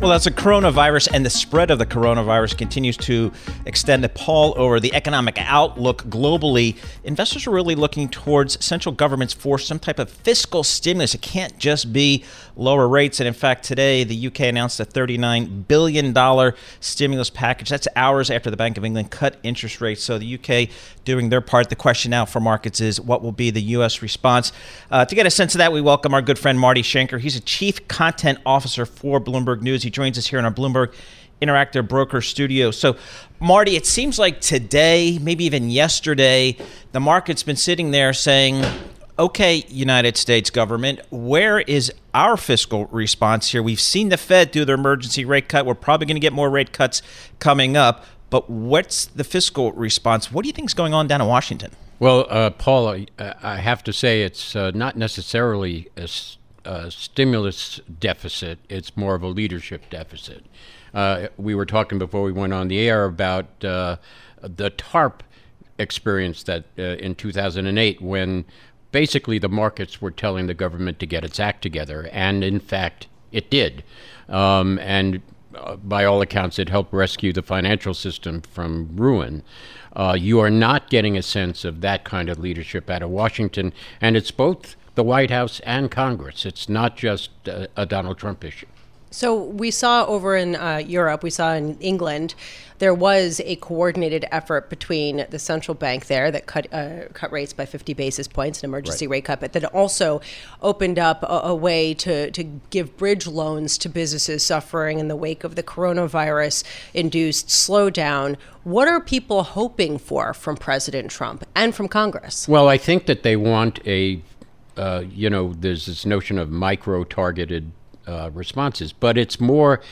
Well, as the coronavirus and the spread of the coronavirus continues to extend a pall over the economic outlook globally, investors are really looking towards central governments for some type of fiscal stimulus. It can't just be lower rates. And in fact, today the UK announced a $39 billion stimulus package. That's hours after the Bank of England cut interest rates. So the UK doing their part. The question now for markets is what will be the U.S. response? Uh, to get a sense of that, we welcome our good friend Marty Schenker. He's a chief content officer for Bloomberg News. He joins us here in our Bloomberg Interactive Broker Studio. So, Marty, it seems like today, maybe even yesterday, the market's been sitting there saying, okay, United States government, where is our fiscal response here? We've seen the Fed do their emergency rate cut. We're probably going to get more rate cuts coming up. But what's the fiscal response? What do you think is going on down in Washington? Well, uh, Paul, I, have to say it's uh, not necessarily a a stimulus deficit, it's more of a leadership deficit. Uh, we were talking before we went on the air about uh, the TARP experience that uh, in 2008 when basically the markets were telling the government to get its act together, and in fact it did. Um, and uh, by all accounts, it helped rescue the financial system from ruin. Uh, you are not getting a sense of that kind of leadership out of Washington, and it's both the White House and Congress. It's not just a, a Donald Trump issue. So we saw over in uh, Europe, we saw in England, there was a coordinated effort between the central bank there that cut uh, cut rates by 50 basis points, an emergency right. rate cut, but that also opened up a, a, way to to give bridge loans to businesses suffering in the wake of the coronavirus induced slowdown. What are people hoping for from President Trump and from Congress? Well, I think that they want a uh, you know, there's this notion of micro targeted uh, responses, but it's more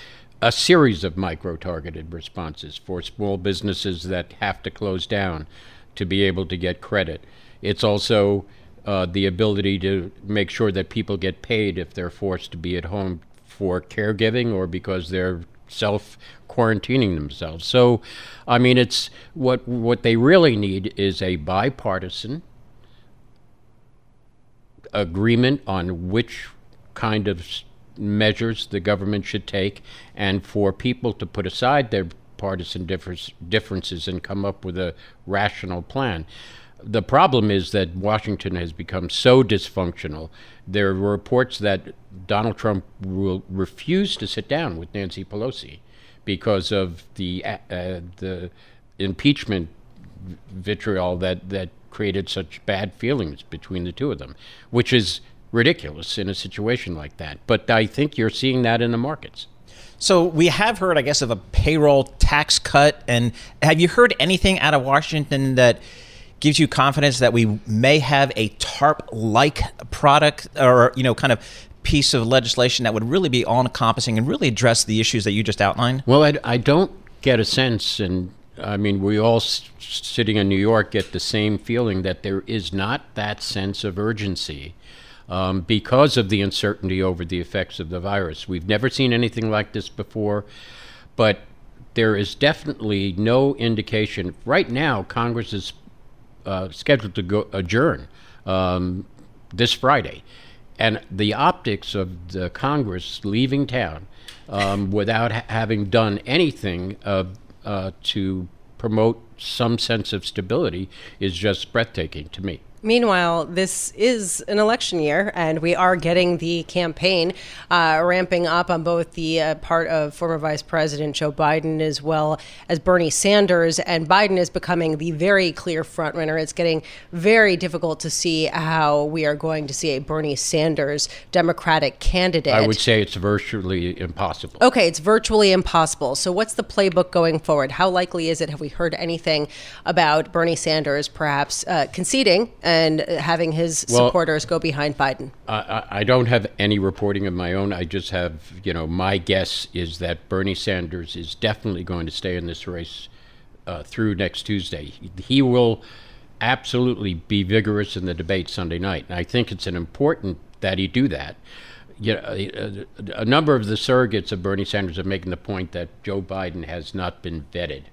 a series of micro targeted responses for small businesses that have to close down to be able to get credit. It's also uh, the ability to make sure that people get paid if they're forced to be at home for caregiving or because they're self quarantining themselves. So, I mean, it's what what they really need is a bipartisan agreement on which kind of measures the government should take, and for people to put aside their partisan difference, differences and come up with a rational plan. The problem is that Washington has become so dysfunctional. There are reports that Donald Trump will refuse to sit down with Nancy Pelosi because of the uh, the impeachment vitriol that that created such bad feelings between the two of them, which is ridiculous in a situation like that. But I think you're seeing that in the markets. So we have heard, I guess, of a payroll tax cut. And have you heard anything out of Washington that gives you confidence that we may have a TARP-like product or, you know, kind of piece of legislation that would really be all-encompassing and really address the issues that you just outlined? Well, I, I don't get a sense, and I mean, we all s- sitting in New York get the same feeling that there is not that sense of urgency um, because of the uncertainty over the effects of the virus. We've never seen anything like this before, but there is definitely no indication. Right now, Congress is uh, scheduled to go adjourn um, this Friday. And the optics of the Congress leaving town um, without ha- having done anything uh, uh, to promote some sense of stability is just breathtaking to me. Meanwhile, this is an election year, and we are getting the campaign uh, ramping up on both the uh, part of former Vice President Joe Biden as well as Bernie Sanders. And Biden is becoming the very clear frontrunner. It's getting very difficult to see how we are going to see a Bernie Sanders Democratic candidate. I would say it's virtually impossible. Okay, it's virtually impossible. So, what's the playbook going forward? How likely is it? Have we heard anything about Bernie Sanders perhaps uh, conceding? And having his well, supporters go behind Biden? I, I don't have any reporting of my own. I just have, you know, my guess is that Bernie Sanders is definitely going to stay in this race uh, through next Tuesday. He will absolutely be vigorous in the debate Sunday night. And I think it's an important that he do that. You know, a, a number of the surrogates of Bernie Sanders are making the point that Joe Biden has not been vetted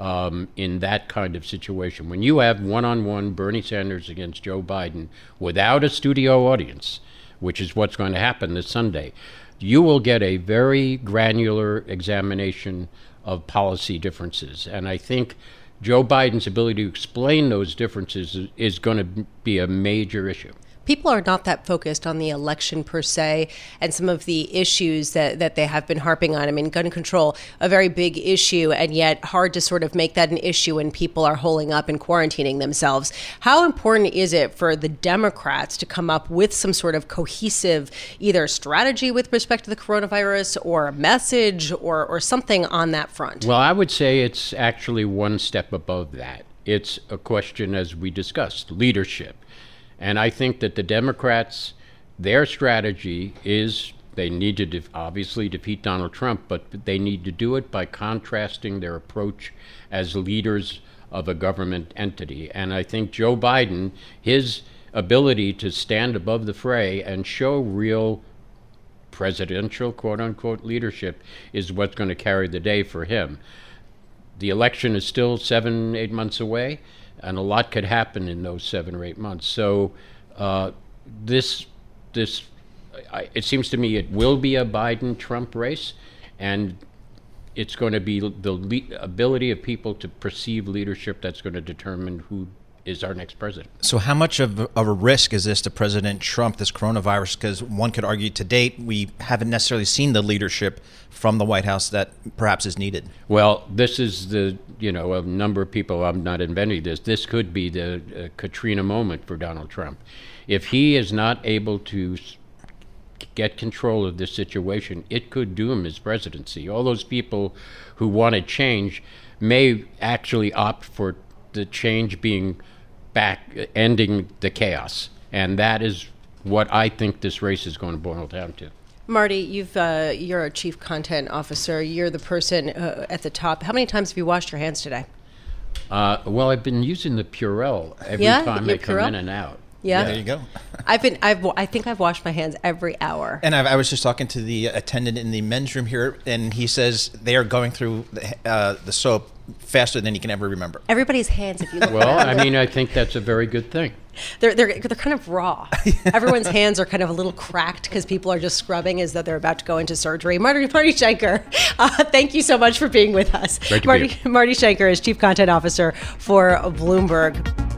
um, in that kind of situation. When you have one on one Bernie Sanders against Joe Biden without a studio audience, which is what's going to happen this Sunday, you will get a very granular examination of policy differences. And I think Joe Biden's ability to explain those differences is, is going to be a major issue people are not that focused on the election per se and some of the issues that, that they have been harping on. I mean, gun control, a very big issue, and yet hard to sort of make that an issue when people are holding up and quarantining themselves. How important is it for the Democrats to come up with some sort of cohesive either strategy with respect to the coronavirus or a message or, or something on that front? Well, I would say it's actually one step above that. It's a question, as we discussed, leadership and I think that the Democrats, their strategy is they need to de- obviously defeat Donald Trump, but they need to do it by contrasting their approach as leaders of a government entity. And I think Joe Biden, his ability to stand above the fray and show real presidential quote unquote leadership is what's going to carry the day for him. The election is still seven, eight months away and a lot could happen in those seven or eight months. So uh, this this I, it seems to me it will be a Biden Trump race, and it's going to be the ability of people to perceive leadership that's going to determine who is our next president. So, how much of, of a risk is this to President Trump, this coronavirus? Because one could argue to date, we haven't necessarily seen the leadership from the White House that perhaps is needed. Well, this is the, you know, a number of people, I'm not inventing this, this could be the uh, Katrina moment for Donald Trump. If he is not able to get control of this situation, it could doom his presidency. All those people who want wanted change may actually opt for the change being back, ending the chaos. And that is what I think this race is going to boil down to. Marty, you've uh, you're a chief content officer. You're the person uh, at the top. How many times have you washed your hands today? Uh, well, I've been using the Purell every yeah, time I come Purell? in and out. Yeah. There you go. I've been. I've. I think I've washed my hands every hour. And I've, i was just talking to the attendant in the men's room here, and he says they are going through the, uh, the soap faster than he can ever remember. Everybody's hands. If you look well, I mean, I think that's a very good thing. They're they're they're kind of raw. Everyone's hands are kind of a little cracked because people are just scrubbing as though they're about to go into surgery. Marty Marty Schenker, uh, thank you so much for being with us. Great to Marty be. Marty Schenker is Chief Content Officer for Bloomberg.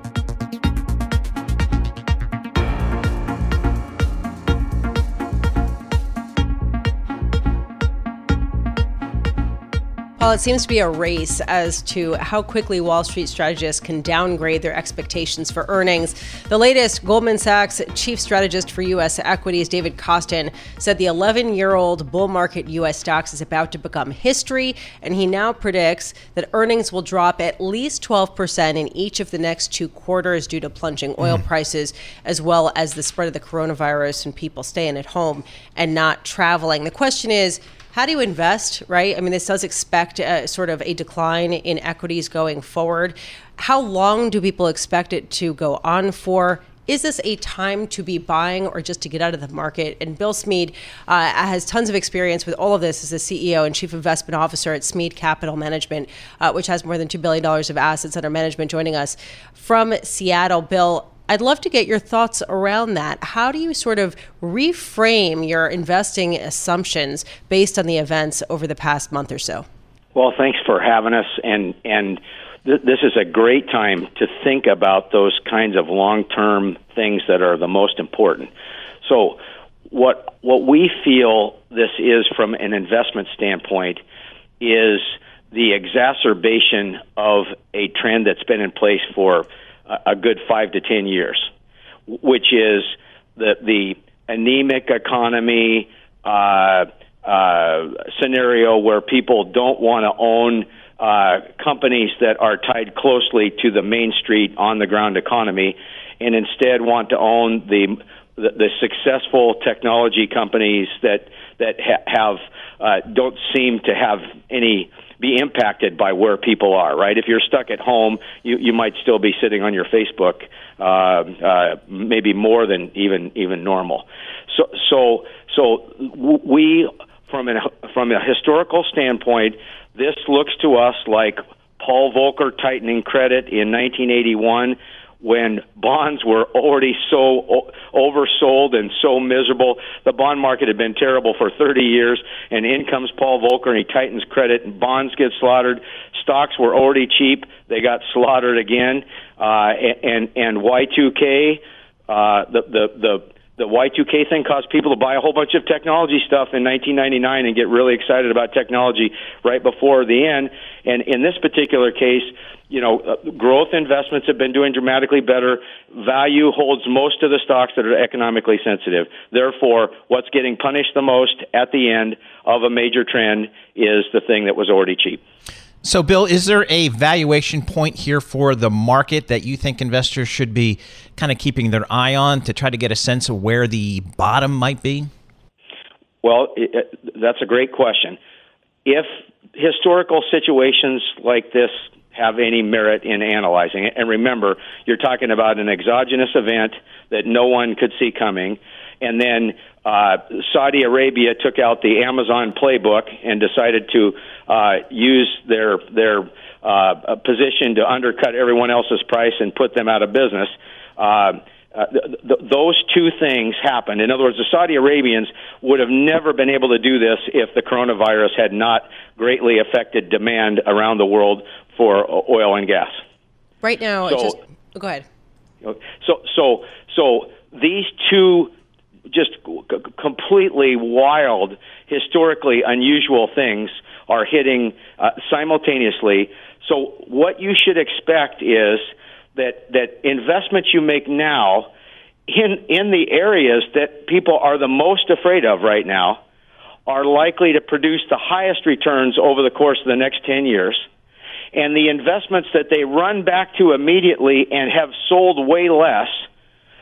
Well, it seems to be a race as to how quickly Wall Street strategists can downgrade their expectations for earnings. The latest Goldman Sachs chief strategist for U.S. equities, David Kostin, said the 11 year old bull market U.S. stocks is about to become history, and he now predicts that earnings will drop at least 12% in each of the next two quarters due to plunging oil mm. prices, as well as the spread of the coronavirus and people staying at home and not traveling. The question is, how do you invest, right? I mean, this does expect a, sort of a decline in equities going forward. How long do people expect it to go on for? Is this a time to be buying or just to get out of the market? And Bill Smead uh, has tons of experience with all of this as the CEO and Chief Investment Officer at Smead Capital Management, uh, which has more than $2 billion of assets under management, joining us from Seattle. Bill, I'd love to get your thoughts around that. How do you sort of reframe your investing assumptions based on the events over the past month or so? Well, thanks for having us. And and th- this is a great time to think about those kinds of long-term things that are the most important. So, what what we feel this is from an investment standpoint is the exacerbation of a trend that's been in place for a, good five to ten years, which is the the anemic economy uh, uh, scenario where people don't want to own uh, companies that are tied closely to the main street on the ground economy, and instead want to own the the, the successful technology companies that that ha- have uh, don't seem to have any be impacted by where people are. Right? If you're stuck at home, you you might still be sitting on your Facebook, uh, uh, maybe more than even even normal. So so so we from a from a historical standpoint, this looks to us like Paul Volcker tightening credit in 1981 when bonds were already so oversold and so miserable. The bond market had been terrible for 30 years, and in comes Paul Volcker and he tightens credit, and bonds get slaughtered. Stocks were already cheap; they got slaughtered again. Uh, and and Y2K, uh, the the the the Y2K thing caused people to buy a whole bunch of technology stuff in 1999 and get really excited about technology right before the end. And in this particular case, you know, uh, growth investments have been doing dramatically better. Value holds most of the stocks that are economically sensitive. Therefore, what's getting punished the most at the end of a major trend is the thing that was already cheap. So, Bill, is there a valuation point here for the market that you think investors should be kind of keeping their eye on to try to get a sense of where the bottom might be? Well, it, that's a great question. If historical situations like this have any merit in analyzing it, and remember, you're talking about an exogenous event that no one could see coming, and then uh, Saudi Arabia took out the Amazon playbook and decided to uh, use their their uh, position to undercut everyone else's price and put them out of business. Uh, uh, th- th- those two things happened. In other words, the Saudi Arabians would have never been able to do this if the coronavirus had not greatly affected demand around the world for oil and gas. Right now, so, just, go ahead. So, so, so these two just completely wild, historically unusual things are hitting uh, simultaneously. So what you should expect is that that investments you make now in in the areas that people are the most afraid of right now are likely to produce the highest returns over the course of the next 10 years. And the investments that they run back to immediately and have sold way less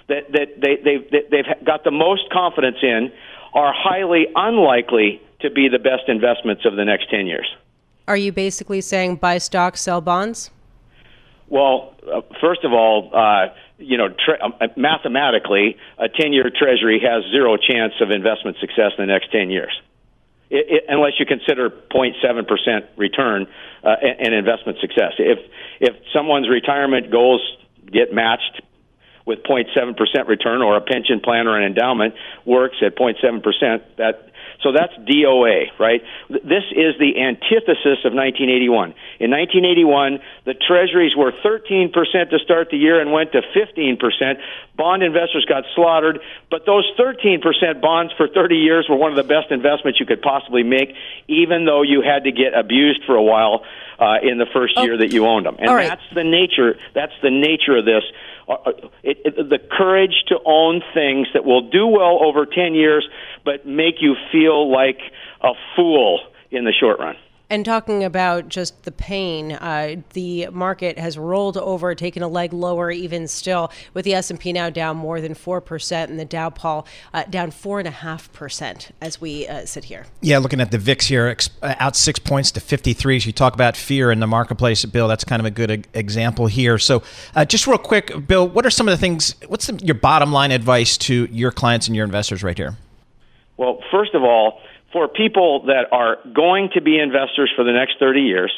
that, that they, they've, they've got the most confidence in are highly unlikely to be the best investments of the next 10 years. Are you basically saying buy stocks, sell bonds? Well, uh, first of all, uh, you know, tre- um, uh, mathematically, a 10 year treasury has zero chance of investment success in the next 10 years. It, it, unless you consider 0.7% return uh, and, investment success. If if someone's retirement goals get matched with 0.7% return or a pension plan or an endowment works at 0.7%, that so that's DOA, right? This is the antithesis of 1981. In 1981, the treasuries were 13% to start the year and went to 15%. Bond investors got slaughtered, but those 13% bonds for 30 years were one of the best investments you could possibly make, even though you had to get abused for a while uh, in the first oh. year that you owned them. And right. that's the nature. That's the nature of this. Uh, uh, it, it, the courage to own things that will do well over 10 years, but make you feel like a fool in the short run. And talking about just the pain, uh, the market has rolled over, taken a leg lower, even still, with the S and P now down more than four percent, and the Dow Paul uh, down four and a half percent as we uh, sit here. Yeah, looking at the VIX here, uh, out six points to fifty three. As you talk about fear in the marketplace, Bill, that's kind of a good example here. So, uh, just real quick, Bill, what are some of the things? What's the, your bottom line advice to your clients and your investors right here? Well, first of all for people that are going to be investors for the next 30 years,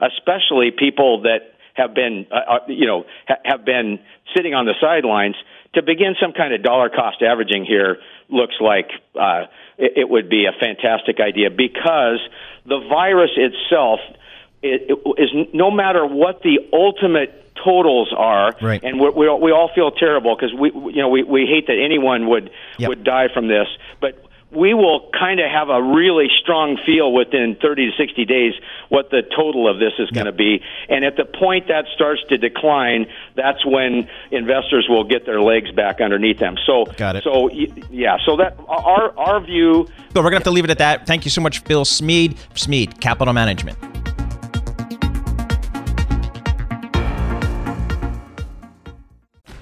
especially people that have been, uh, uh, you know, ha- have been sitting on the sidelines, to begin some kind of dollar cost averaging here looks like uh, it, it would be a fantastic idea because the virus itself it, it is no matter what the ultimate totals are, right. and we, we, we all feel terrible because we you know we, we hate that anyone would yep. would die from this, but we will kind of have a really strong feel within 30 to 60 days what the total of this is going to be. And at the point that starts to decline, that's when investors will get their legs back underneath them. So, Got it. so yeah, so that our our view. So we're going to have to leave it at that. Thank you so much, Bill Smead, Smead Capital Management.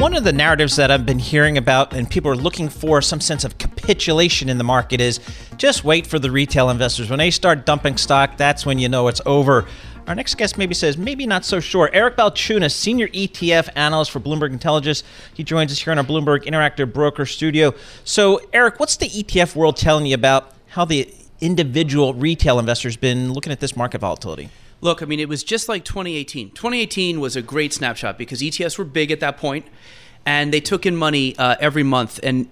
One of the narratives that I've been hearing about and people are looking for some sense of capitulation in the market is just wait for the retail investors. When they start dumping stock, that's when you know it's over. Our next guest maybe says, maybe not so sure. Eric Balchunas, senior ETF analyst for Bloomberg Intelligence. He joins us here in our Bloomberg Interactive Broker studio. So, Eric, what's the ETF world telling you about how the individual retail investors been looking at this market volatility? Look, I mean, it was just like 2018. 2018 was a great snapshot because ETFs were big at that point, and they took in money uh, every month. And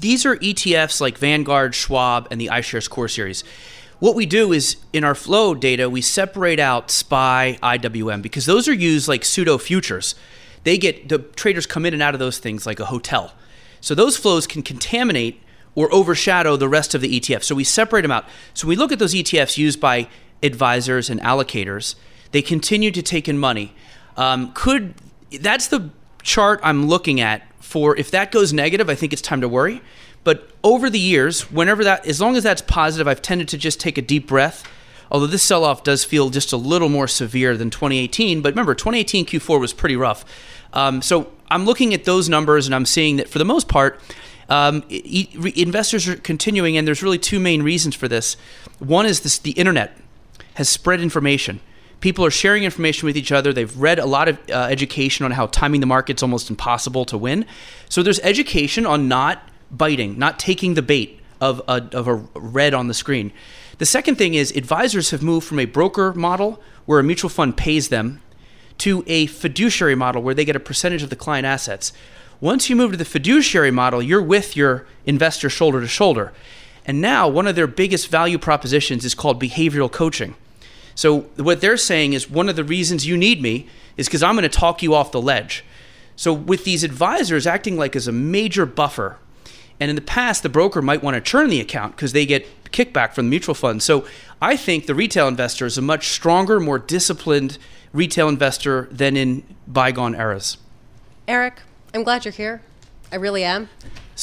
these are ETFs like Vanguard, Schwab, and the iShares Core Series. What we do is in our flow data, we separate out SPY, IWM, because those are used like pseudo futures. They get the traders come in and out of those things like a hotel. So those flows can contaminate or overshadow the rest of the ETF. So we separate them out. So we look at those ETFs used by advisors and allocators. They continue to take in money. Um, could that's the chart I'm looking at for if that goes negative, I think it's time to worry. But over the years, whenever that, as long as that's positive, I've tended to just take a deep breath. Although this sell off does feel just a little more severe than 2018. But remember, 2018 Q4 was pretty rough. Um, so I'm looking at those numbers and I'm seeing that for the most part, um, e- re- investors are continuing, and there's really two main reasons for this. One is this, the internet has spread information. People are sharing information with each other. They've read a lot of uh, education on how timing the market's almost impossible to win. So there's education on not biting, not taking the bait of a, of a red on the screen. The second thing is advisors have moved from a broker model where a mutual fund pays them to a fiduciary model where they get a percentage of the client assets. Once you move to the fiduciary model, you're with your investor shoulder to shoulder. And now, one of their biggest value propositions is called behavioral coaching. So, what they're saying is one of the reasons you need me is because I'm going to talk you off the ledge. So, with these advisors acting like as a major buffer, and in the past, the broker might want to churn the account because they get kickback from the mutual fund. So, I think the retail investor is a much stronger, more disciplined retail investor than in bygone eras. Eric, I'm glad you're here. I really am.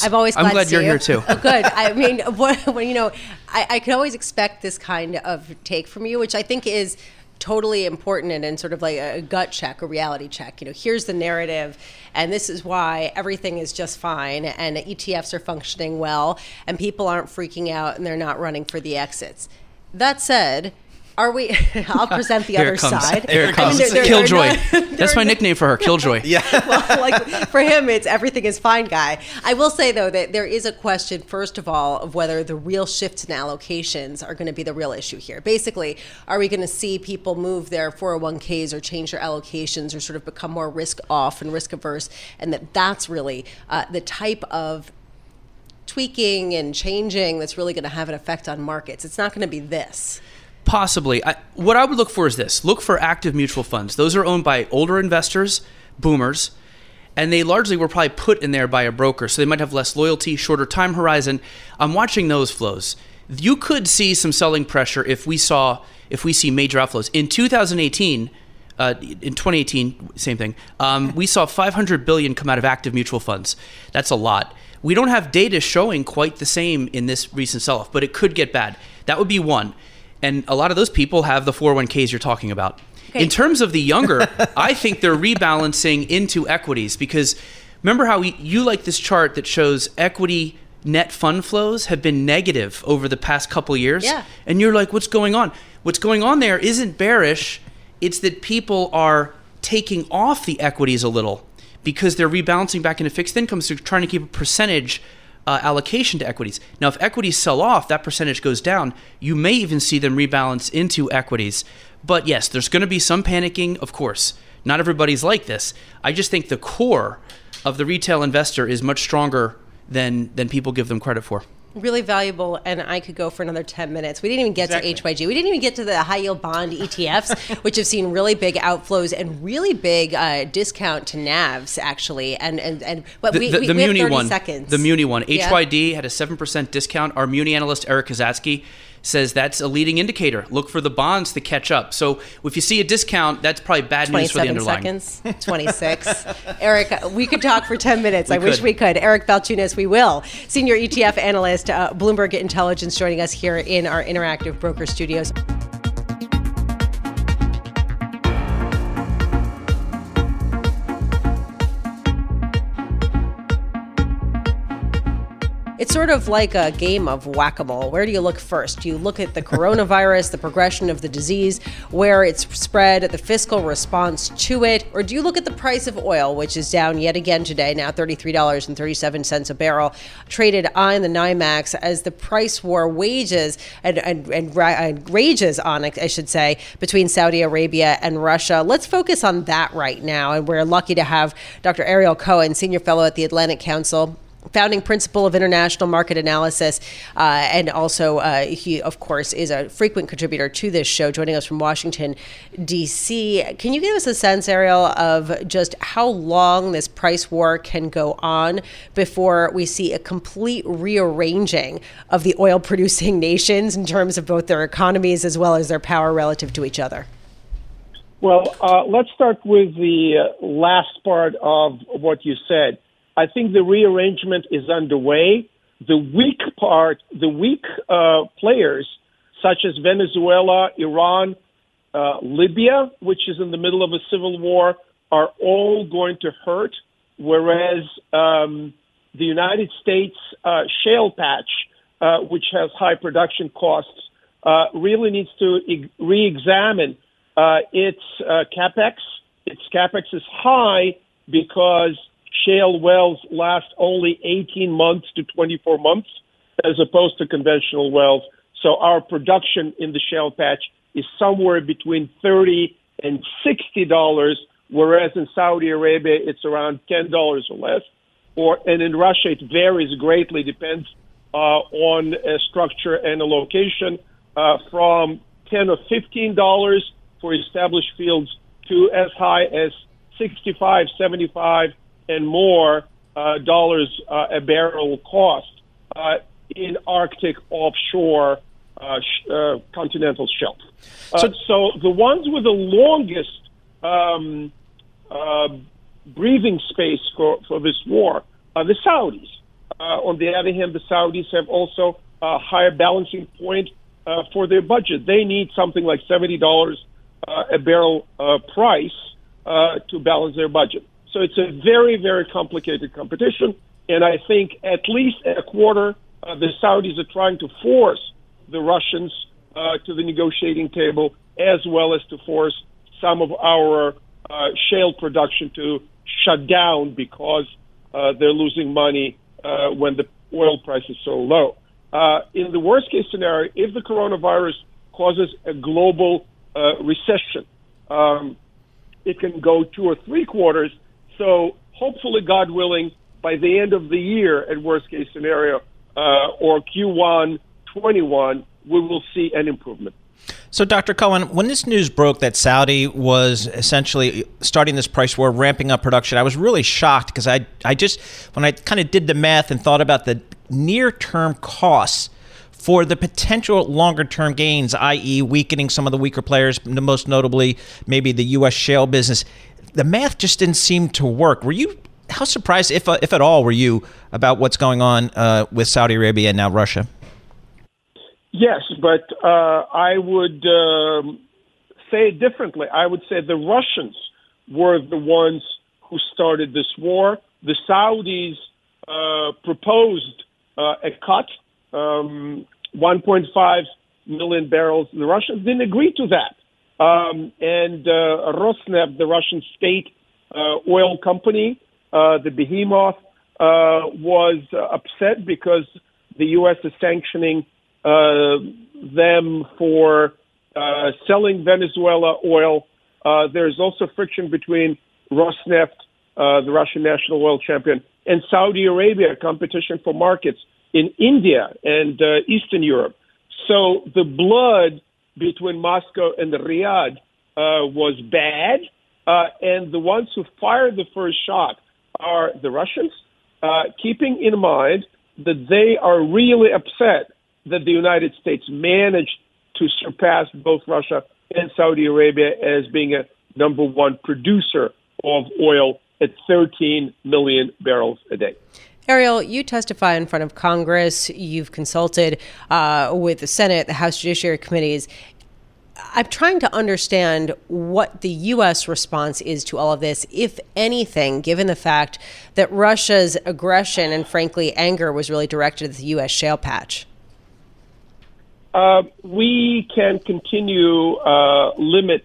I've always. I'm glad, glad to you're see here too. Oh, good. I mean, what, when, you know, I, I could always expect this kind of take from you, which I think is totally important and, and sort of like a gut check, a reality check. You know, here's the narrative, and this is why everything is just fine, and ETFs are functioning well, and people aren't freaking out, and they're not running for the exits. That said, are we? I'll present the other comes. side. Here it I mean, comes. they're- they're- Killjoy. they're not- That's my nickname for her, Killjoy. Yeah. well, like for him, it's everything is fine, guy. I will say though that there is a question, first of all, of whether the real shifts in allocations are going to be the real issue here. Basically, are we going to see people move their 401ks or change their allocations or sort of become more risk off and risk averse, and that that's really uh, the type of tweaking and changing that's really going to have an effect on markets. It's not going to be this. Possibly. I, what I would look for is this look for active mutual funds. Those are owned by older investors, boomers, and they largely were probably put in there by a broker. So they might have less loyalty, shorter time horizon. I'm watching those flows. You could see some selling pressure if we saw if we see major outflows in 2018. Uh, in 2018, same thing. Um, we saw 500 billion come out of active mutual funds. That's a lot. We don't have data showing quite the same in this recent sell-off, but it could get bad. That would be one and a lot of those people have the 401ks you're talking about. Okay. In terms of the younger, I think they're rebalancing into equities because remember how we, you like this chart that shows equity net fund flows have been negative over the past couple years. Yeah. And you're like, what's going on? What's going on there isn't bearish, it's that people are taking off the equities a little because they're rebalancing back into fixed incomes. They're trying to keep a percentage uh, allocation to equities. Now, if equities sell off, that percentage goes down. You may even see them rebalance into equities. But yes, there's going to be some panicking, of course. Not everybody's like this. I just think the core of the retail investor is much stronger than than people give them credit for. Really valuable, and I could go for another 10 minutes. We didn't even get Exactly. to HYG. We didn't even get to the high yield bond ETFs, which have seen really big outflows and really big uh, discount to NAVs, actually. And, and, and but The, we, the, we, the we have Muni 30 one, seconds. the Muni one, Yeah. HYD had a seven percent discount. Our Muni analyst Eric Kazatsky says that's a leading indicator. Look for the bonds to catch up. So if you see a discount, that's probably bad news for the 27 underlying. seconds, 26. Eric, we could talk for 10 minutes. We I wish we could. Eric Balchunas, we will. Senior ETF analyst, uh, Bloomberg Intelligence, joining us here in our interactive broker studios. Sort of like a game of whack a mole. Where do you look first? Do you look at the coronavirus, the progression of the disease, where it's spread, the fiscal response to it, or do you look at the price of oil, which is down yet again today, now $33.37 a barrel, traded on the NYMEX as the price war wages and, and, and, and rages on, I should say, between Saudi Arabia and Russia? Let's focus on that right now. And we're lucky to have Dr. Ariel Cohen, Senior Fellow at the Atlantic Council founding principal of international market analysis, uh, and also uh, he, of course, is a frequent contributor to this show. Joining us from Washington, D.C. Can you give us a sense, Ariel, of just how long this price war can go on before we see a complete rearranging of the oil-producing nations in terms of both their economies as well as their power relative to each other? Well, uh, let's start with the last part of what you said. I think the rearrangement is underway. The weak part, the weak uh, players, such as Venezuela, Iran, uh, Libya, which is in the middle of a civil war, are all going to hurt. Whereas um, the United States uh, shale patch, uh, which has high production costs, uh, really needs to e- re-examine uh, its uh, capex. Its capex is high because shale wells last only 18 months to 24 months, as opposed to conventional wells. So our production in the shale patch is somewhere between 30 and 60 dollars, whereas in Saudi Arabia it's around 10 dollars or less. Or and in Russia it varies greatly, depends uh, on a structure and a location, uh, from 10 or 15 dollars for established fields to as high as 65, 75 and more uh, dollars uh, a barrel cost uh, in Arctic offshore uh, sh- uh, continental shelf. Uh, so, so the ones with the longest um, uh, breathing space for, for this war are the Saudis. Uh, on the other hand, the Saudis have also a higher balancing point uh, for their budget. They need something like seventy dollars uh, a barrel uh, price uh, to balance their budget. So it's a very, very complicated competition. And I think at least a quarter, uh, the Saudis are trying to force the Russians uh, to the negotiating table, as well as to force some of our uh, shale production to shut down because uh, they're losing money uh, when the oil price is so low. Uh, in the worst case scenario, if the coronavirus causes a global uh, recession, um, it can go two or three quarters. So hopefully, God willing, by the end of the year, at worst case scenario, uh, or Q1 21, we will see an improvement. So, Dr. Cohen, when this news broke that Saudi was essentially starting this price war, ramping up production, I was really shocked because I, I just, when I kind of did the math and thought about the near term costs for the potential longer term gains, i.e., weakening some of the weaker players, most notably maybe the U.S. shale business, the math just didn't seem to work. Were you, how surprised, if, if at all, were you about what's going on uh, with Saudi Arabia and now Russia? Yes, but uh, I would um, say it differently. I would say the Russians were the ones who started this war. The Saudis uh, proposed uh, a cut, um, 1.5 million barrels. The Russians didn't agree to that. Um, and uh, Rosneft, the Russian state uh, oil company, uh, the behemoth, uh, was upset because the U.S. is sanctioning uh, them for uh, selling Venezuela oil. Uh, there's also friction between Rosneft, uh, the Russian national oil champion, and Saudi Arabia, competition for markets in India and Eastern Europe. So the blood between Moscow and Riyadh uh, was bad, uh, and the ones who fired the first shot are the Russians, uh, keeping in mind that they are really upset that the United States managed to surpass both Russia and Saudi Arabia as being a number one producer of oil at 13 million barrels a day. Ariel, you testify in front of Congress. You've consulted uh, with the Senate, the House Judiciary Committees. I'm trying to understand what the U.S. response is to all of this, if anything, given the fact that Russia's aggression and, frankly, anger was really directed at the U.S. shale patch. Uh, we can continue uh, limit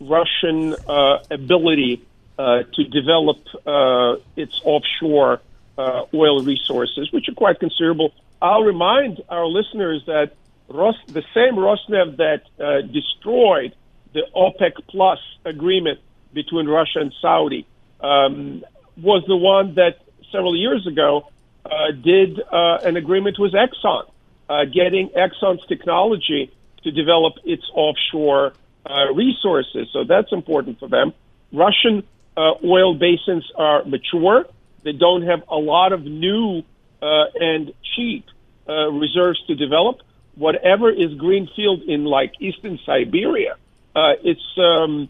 Russian uh, ability uh, to develop uh, its offshore uh, oil resources, which are quite considerable. I'll remind our listeners that Ros- the same Rosneft that uh, destroyed the OPEC Plus agreement between Russia and Saudi um, was the one that several years ago uh, did uh, an agreement with Exxon, uh, getting Exxon's technology to develop its offshore uh, resources. So that's important for them. Russian uh, oil basins are mature. They don't have a lot of new uh, and cheap uh, reserves to develop. Whatever is greenfield in like eastern Siberia, uh, it's um,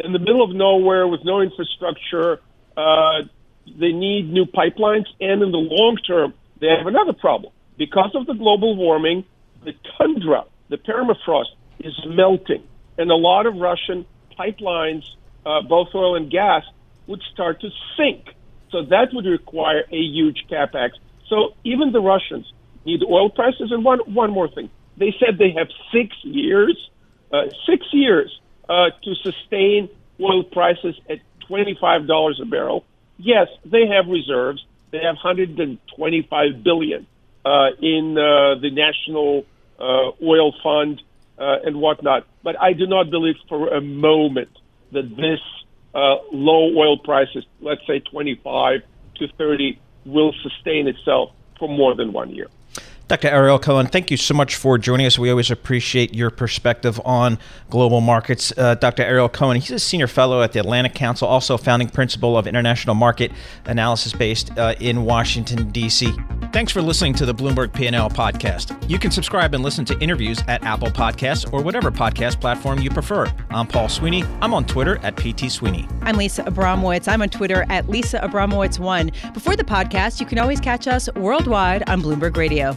in the middle of nowhere with no infrastructure. Uh, they need new pipelines, and in the long term, they have another problem because of the global warming. The tundra, the permafrost, is melting, and a lot of Russian pipelines, uh, both oil and gas, would start to sink so that would require a huge capex. So even the Russians need oil prices. And one one more thing, they said they have six years, uh, six years uh, to sustain oil prices at twenty five dollars a barrel. Yes, they have reserves. They have 125 billion uh, in uh, the national uh, oil fund uh, and whatnot. But I do not believe for a moment that this uh, low oil prices, let's say 25 to 30, will sustain itself for more than one year. Dr. Ariel Cohen, thank you so much for joining us. We always appreciate your perspective on global markets. Uh, Dr. Ariel Cohen, he's a senior fellow at the Atlantic Council, also founding principal of international market analysis based uh, in Washington, D.C. Thanks for listening to the Bloomberg P&L podcast. You can subscribe and listen to interviews at Apple Podcasts or whatever podcast platform you prefer. I'm Paul Sweeney. I'm on Twitter at PT Sweeney. I'm Lisa Abramowicz. I'm on Twitter at Lisa Abramowicz1. Before the podcast, you can always catch us worldwide on Bloomberg Radio.